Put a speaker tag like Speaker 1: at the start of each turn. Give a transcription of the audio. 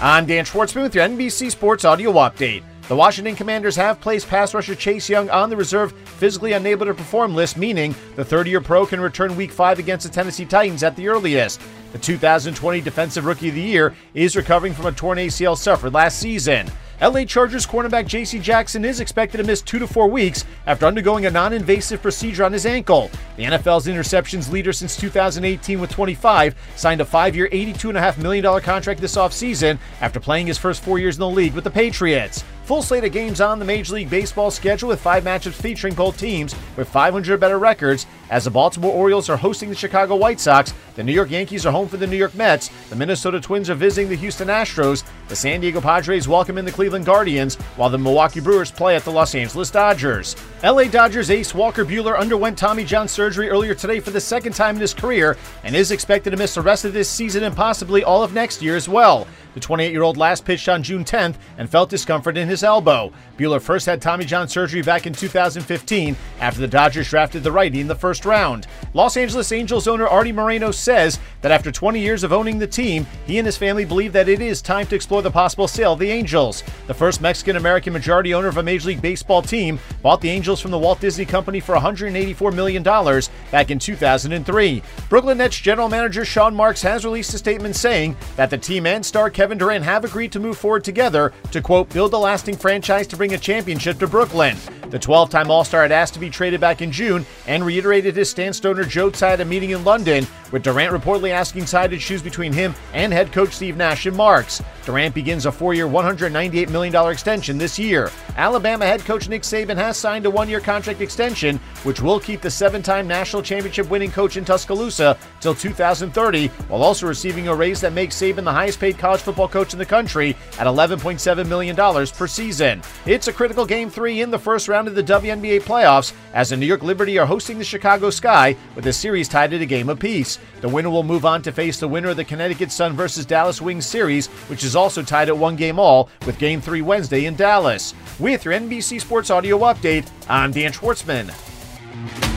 Speaker 1: I'm Dan Schwartzman with your NBC Sports Audio Update. The Washington Commanders have placed pass rusher Chase Young on the reserve physically unable to perform list, meaning the 30 year pro can return week 5 against the Tennessee Titans at the earliest. The 2020 Defensive Rookie of the Year is recovering from a torn ACL suffered last season. LA Chargers cornerback J.C. Jackson is expected to miss two to four weeks after undergoing a non invasive procedure on his ankle. The NFL's interceptions leader since 2018 with 25 signed a five year, $82.5 million contract this offseason after playing his first four years in the league with the Patriots. Full slate of games on the Major League Baseball schedule with five matchups featuring both teams with 500 or better records. As the Baltimore Orioles are hosting the Chicago White Sox, the New York Yankees are home for the New York Mets, the Minnesota Twins are visiting the Houston Astros, the San Diego Padres welcome in the Cleveland Guardians, while the Milwaukee Brewers play at the Los Angeles Dodgers. LA Dodgers ace Walker Buehler underwent Tommy John surgery earlier today for the second time in his career and is expected to miss the rest of this season and possibly all of next year as well. The 28 year old last pitched on June 10th and felt discomfort in his elbow. Buehler first had Tommy John surgery back in 2015 after the Dodgers drafted the righty in the first round. Los Angeles Angels owner Artie Moreno says that after 20 years of owning the team, he and his family believe that it is time to explore the possible sale of the Angels. The first Mexican American majority owner of a Major League Baseball team bought the Angels from the Walt Disney Company for $184 million back in 2003. Brooklyn Nets general manager Sean Marks has released a statement saying that the team and star Kevin Durant have agreed to move forward together to, quote, build a lasting franchise to bring a championship to Brooklyn. The 12 time All Star had asked to be traded back in June and reiterated his stance owner Joe at a meeting in London, with Durant reportedly asking Tsai to choose between him and head coach Steve Nash and Marks. Durant begins a four year, $198 million extension this year. Alabama head coach Nick Saban has signed a one year contract extension, which will keep the seven time national championship winning coach in Tuscaloosa till 2030, while also receiving a raise that makes Saban the highest paid college football coach in the country at $11.7 million per season. It's a critical game three in the first round of the WNBA playoffs as the New York Liberty are hosting the Chicago Sky with the series tied at a game apiece. The winner will move on to face the winner of the Connecticut Sun versus Dallas Wings series, which is also tied at one game all, with game three Wednesday in Dallas. With your NBC Sports Audio Update, I'm Dan Schwartzman.